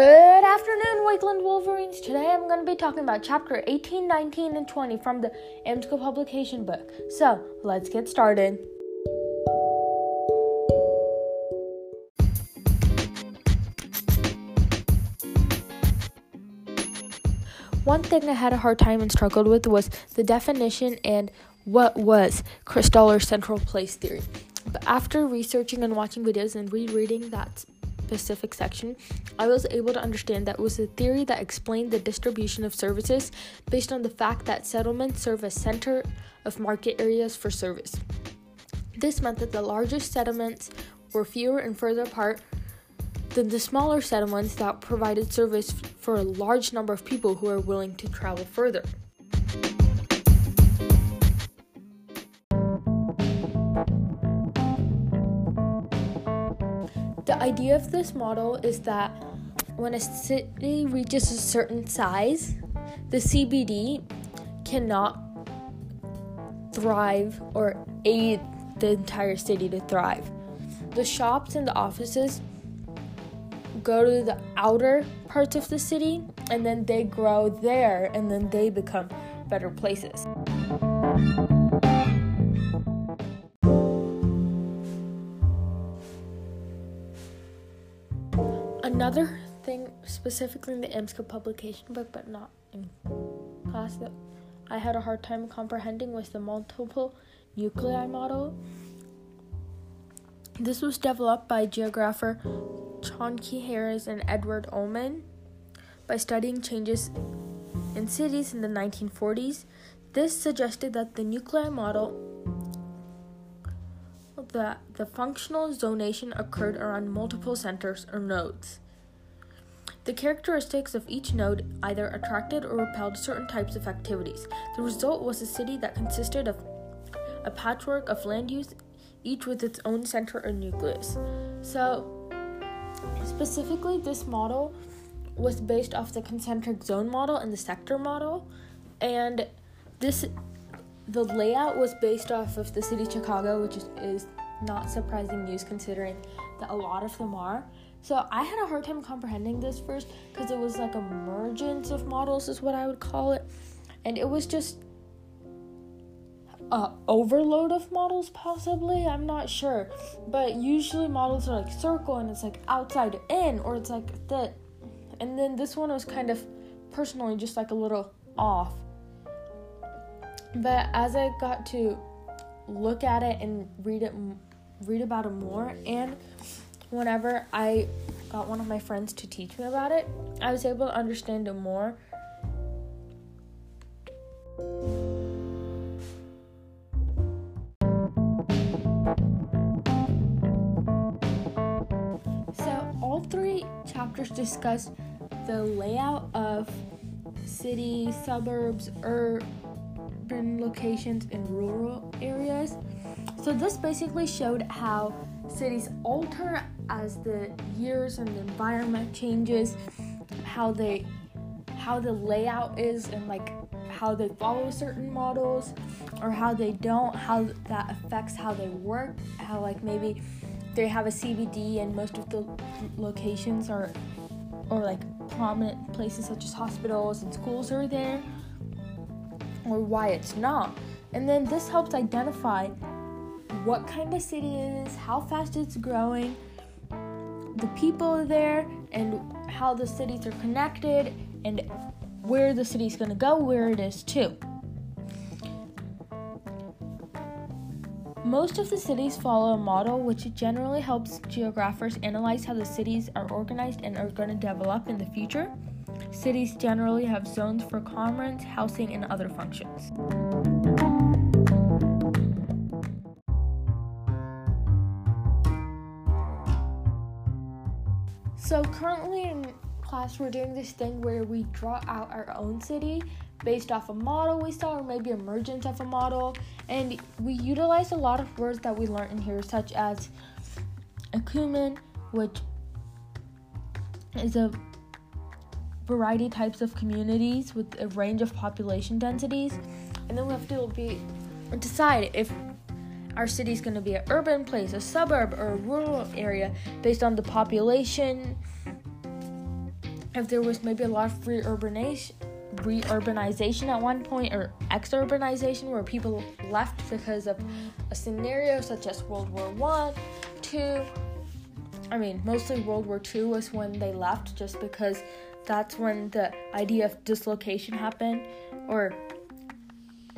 Good afternoon, Wakeland Wolverines. Today I'm going to be talking about chapter 18, 19, and 20 from the AMSCO publication book. So let's get started. One thing I had a hard time and struggled with was the definition and what was Christaller central place theory. But after researching and watching videos and rereading that specific section, I was able to understand that it was a theory that explained the distribution of services based on the fact that settlements serve as center of market areas for service. This meant that the largest settlements were fewer and further apart than the smaller settlements that provided service for a large number of people who are willing to travel further. The idea of this model is that when a city reaches a certain size, the CBD cannot thrive or aid the entire city to thrive. The shops and the offices go to the outer parts of the city and then they grow there and then they become better places. Another thing, specifically in the AMSCO publication book, but not in class, that I had a hard time comprehending was the multiple nuclei model. This was developed by geographer Chauncey Harris and Edward Ullman by studying changes in cities in the 1940s. This suggested that the nuclei model that the functional zonation occurred around multiple centers or nodes. The characteristics of each node either attracted or repelled certain types of activities. The result was a city that consisted of a patchwork of land use, each with its own center or nucleus. So, specifically, this model was based off the concentric zone model and the sector model, and this the layout was based off of the city Chicago, which is, is not surprising news considering that a lot of them are. So I had a hard time comprehending this first because it was like a of models, is what I would call it, and it was just a overload of models, possibly. I'm not sure, but usually models are like circle and it's like outside in, or it's like that. And then this one was kind of personally just like a little off. But as I got to look at it and read it, read about it more, and whenever I got one of my friends to teach me about it, I was able to understand it more. So, all three chapters discuss the layout of cities, suburbs, urban locations, and rural areas. So, this basically showed how cities alter as the years and the environment changes, how they how the layout is and like how they follow certain models or how they don't, how that affects how they work, how like maybe they have a CBD and most of the locations are or like prominent places such as hospitals and schools are there or why it's not. And then this helps identify what kind of city it is, how fast it's growing, the people there, and how the cities are connected, and where the city's going to go, where it is too. Most of the cities follow a model which generally helps geographers analyze how the cities are organized and are going to develop in the future. Cities generally have zones for commerce, housing, and other functions. So currently in class we're doing this thing where we draw out our own city based off a model we saw or maybe emergence of a model. And we utilize a lot of words that we learned in here such as ecumene which is a variety types of communities with a range of population densities. And then we have to be decide if our city is going to be an urban place, a suburb, or a rural area based on the population if there was maybe a lot of reurbanization at one point or exurbanization where people left because of a scenario such as World War One, Two. I mean, mostly World War Two was when they left, just because that's when the idea of dislocation happened, or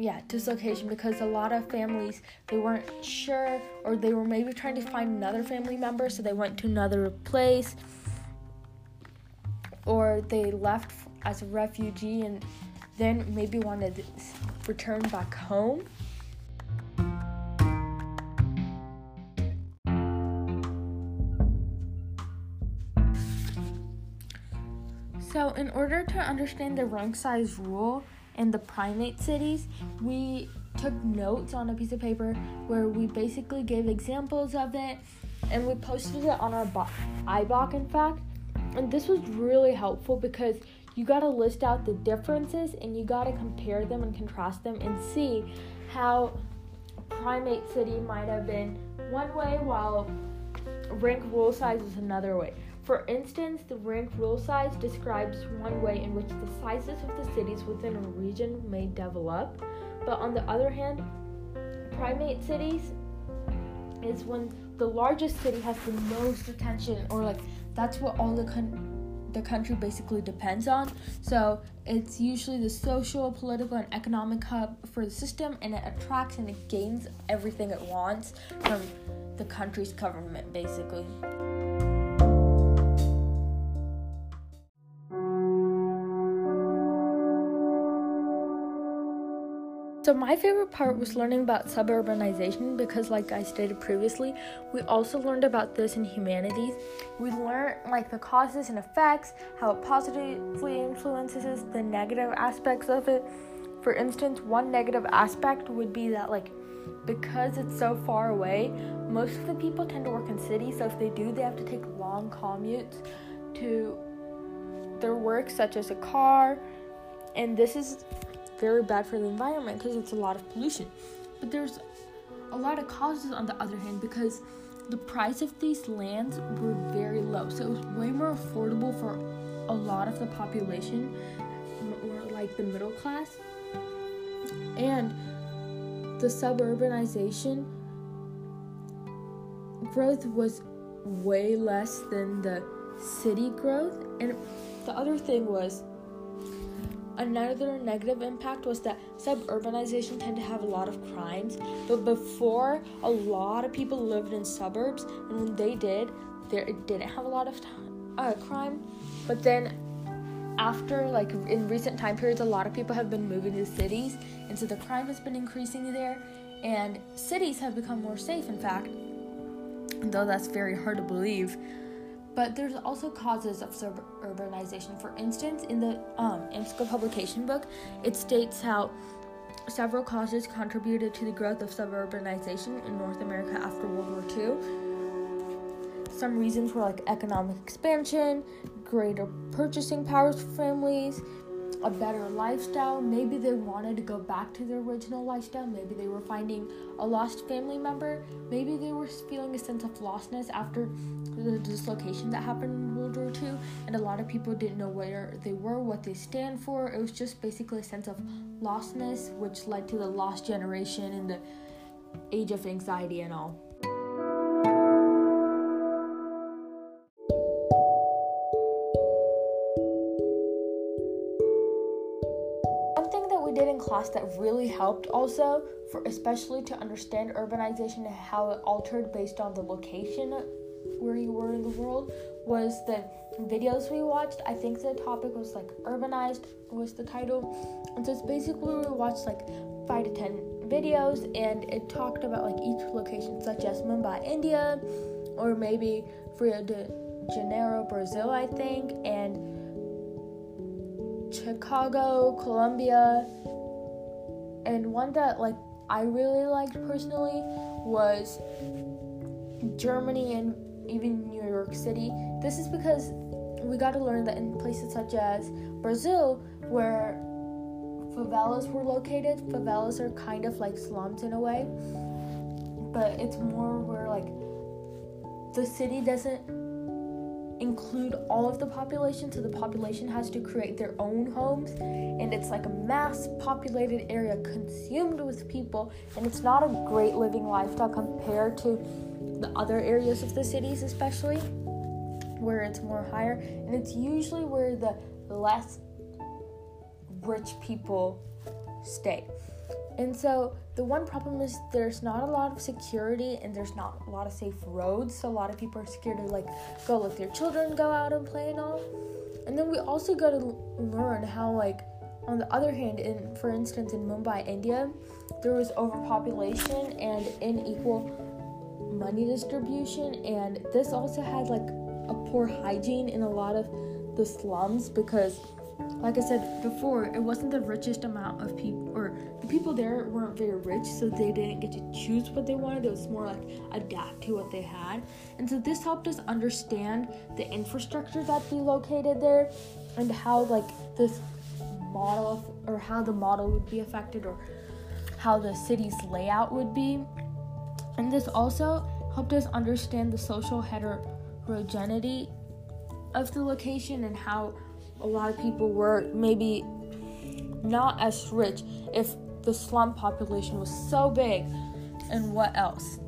yeah, dislocation because a lot of families they weren't sure or they were maybe trying to find another family member, so they went to another place or they left as a refugee and then maybe wanted to return back home. So, in order to understand the rank size rule in the primate cities, we took notes on a piece of paper where we basically gave examples of it and we posted it on our bo- in fact. And this was really helpful because you got to list out the differences and you got to compare them and contrast them and see how primate city might have been one way while rank rule size is another way. For instance, the rank rule size describes one way in which the sizes of the cities within a region may develop, but on the other hand, primate cities is when the largest city has the most attention or like that's what all the con- the country basically depends on. So it's usually the social, political, and economic hub for the system, and it attracts and it gains everything it wants from the country's government, basically. So, my favorite part was learning about suburbanization because, like I stated previously, we also learned about this in humanities. We learned like the causes and effects, how it positively influences the negative aspects of it. For instance, one negative aspect would be that, like, because it's so far away, most of the people tend to work in cities, so if they do, they have to take long commutes to their work, such as a car, and this is very bad for the environment because it's a lot of pollution. But there's a lot of causes on the other hand because the price of these lands were very low. So it was way more affordable for a lot of the population or like the middle class. And the suburbanization growth was way less than the city growth. And the other thing was Another negative impact was that suburbanization tended to have a lot of crimes, but before a lot of people lived in suburbs, and when they did, there it didn't have a lot of uh, crime. But then after like in recent time periods a lot of people have been moving to cities and so the crime has been increasing there and cities have become more safe in fact though that's very hard to believe but there's also causes of suburbanization. For instance, in the um, publication book, it states how several causes contributed to the growth of suburbanization in North America after World War II. Some reasons were like economic expansion, greater purchasing powers for families, a better lifestyle. Maybe they wanted to go back to their original lifestyle. Maybe they were finding a lost family member. Maybe they were feeling a sense of lostness after the dislocation that happened in World War II, and a lot of people didn't know where they were, what they stand for. It was just basically a sense of lostness, which led to the lost generation and the age of anxiety and all. Class that really helped also for especially to understand urbanization and how it altered based on the location where you were in the world was the videos we watched. I think the topic was like urbanized was the title. And so it's basically we watched like five to ten videos and it talked about like each location such as Mumbai, India, or maybe Rio de Janeiro, Brazil, I think, and Chicago, Colombia, and one that like I really liked personally was Germany and even New York City. This is because we got to learn that in places such as Brazil, where favelas were located, favelas are kind of like slums in a way, but it's more where like the city doesn't include all of the population, so the population has to create their own homes, and it's like a mass populated area consumed with people, and it's not a great living lifestyle compared to the other areas of the cities, especially where it's more higher, and it's usually where the less rich people stay. And so the one problem is there's not a lot of security and there's not a lot of safe roads. So a lot of people are scared to like go let their children go out and play and all. And then we also got to learn how like on the other hand in for instance in Mumbai, India, there was overpopulation and unequal money distribution and this also had like a poor hygiene in a lot of the slums because like I said before, it wasn't the richest amount of people, people there weren't very rich, so they didn't get to choose what they wanted. It was more like adapt to what they had. And so this helped us understand the infrastructure that'd be located there and how, like, this model, or how the model would be affected, or how the city's layout would be. And this also helped us understand the social heterogeneity of the location and how a lot of people were maybe not as rich if the slum population was so big and what else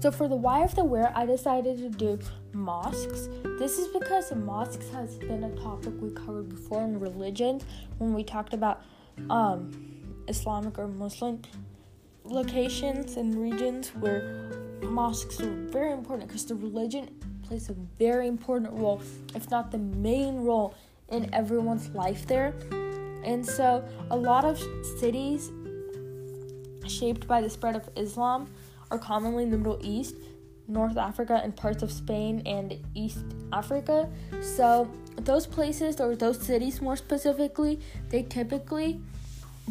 So for the why of the where, I decided to do mosques. This is because mosques has been a topic we covered before in religion when we talked about um, Islamic or Muslim locations and regions where mosques are very important because the religion plays a very important role, if not the main role, in everyone's life there. And so, a lot of cities shaped by the spread of Islam are commonly in the Middle East, North Africa, and parts of Spain and East Africa. So, those places, or those cities more specifically, they typically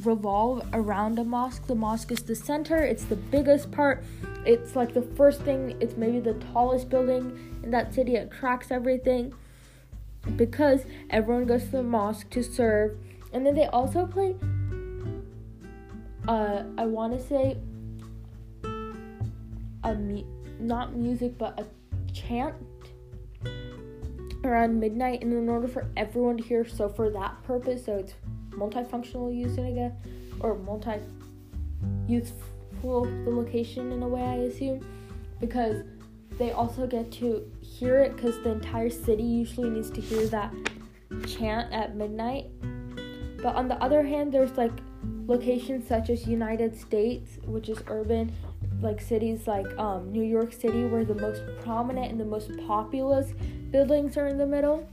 revolve around a mosque. The mosque is the center, it's the biggest part. It's like the first thing, it's maybe the tallest building in that city. It attracts everything because everyone goes to the mosque to serve. And then they also play, uh, I want to say, a mu- not music, but a chant around midnight. And in order for everyone to hear, so for that purpose, so it's multifunctional use I guess, or multi the location in a way I assume, because they also get to hear it because the entire city usually needs to hear that chant at midnight. But on the other hand, there's like locations such as United States, which is urban, like cities like um, New York City, where the most prominent and the most populous buildings are in the middle.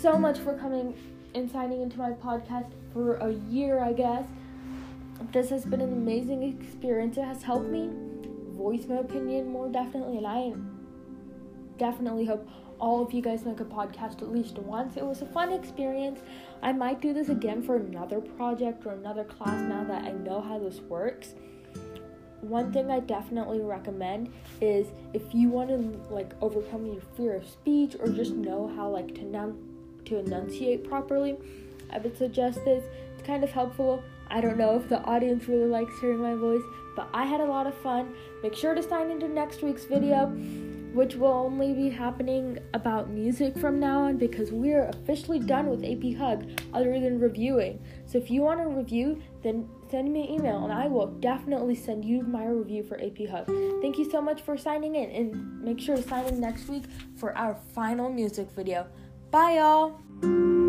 So much for coming and signing into my podcast for a year, I guess. This has been an amazing experience. It has helped me voice my opinion more definitely, and I definitely hope all of you guys make a podcast at least once. It was a fun experience. I might do this again for another project or another class now that I know how this works. One thing I definitely recommend is if you want to like overcome your fear of speech or just know how like to num- to enunciate properly, I would suggest this. It's kind of helpful. I don't know if the audience really likes hearing my voice, but I had a lot of fun. Make sure to sign into next week's video, which will only be happening about music from now on because we're officially done with AP Hug other than reviewing. So if you want to review, then send me an email and I will definitely send you my review for AP Hug. Thank you so much for signing in and make sure to sign in next week for our final music video. Bye, y'all.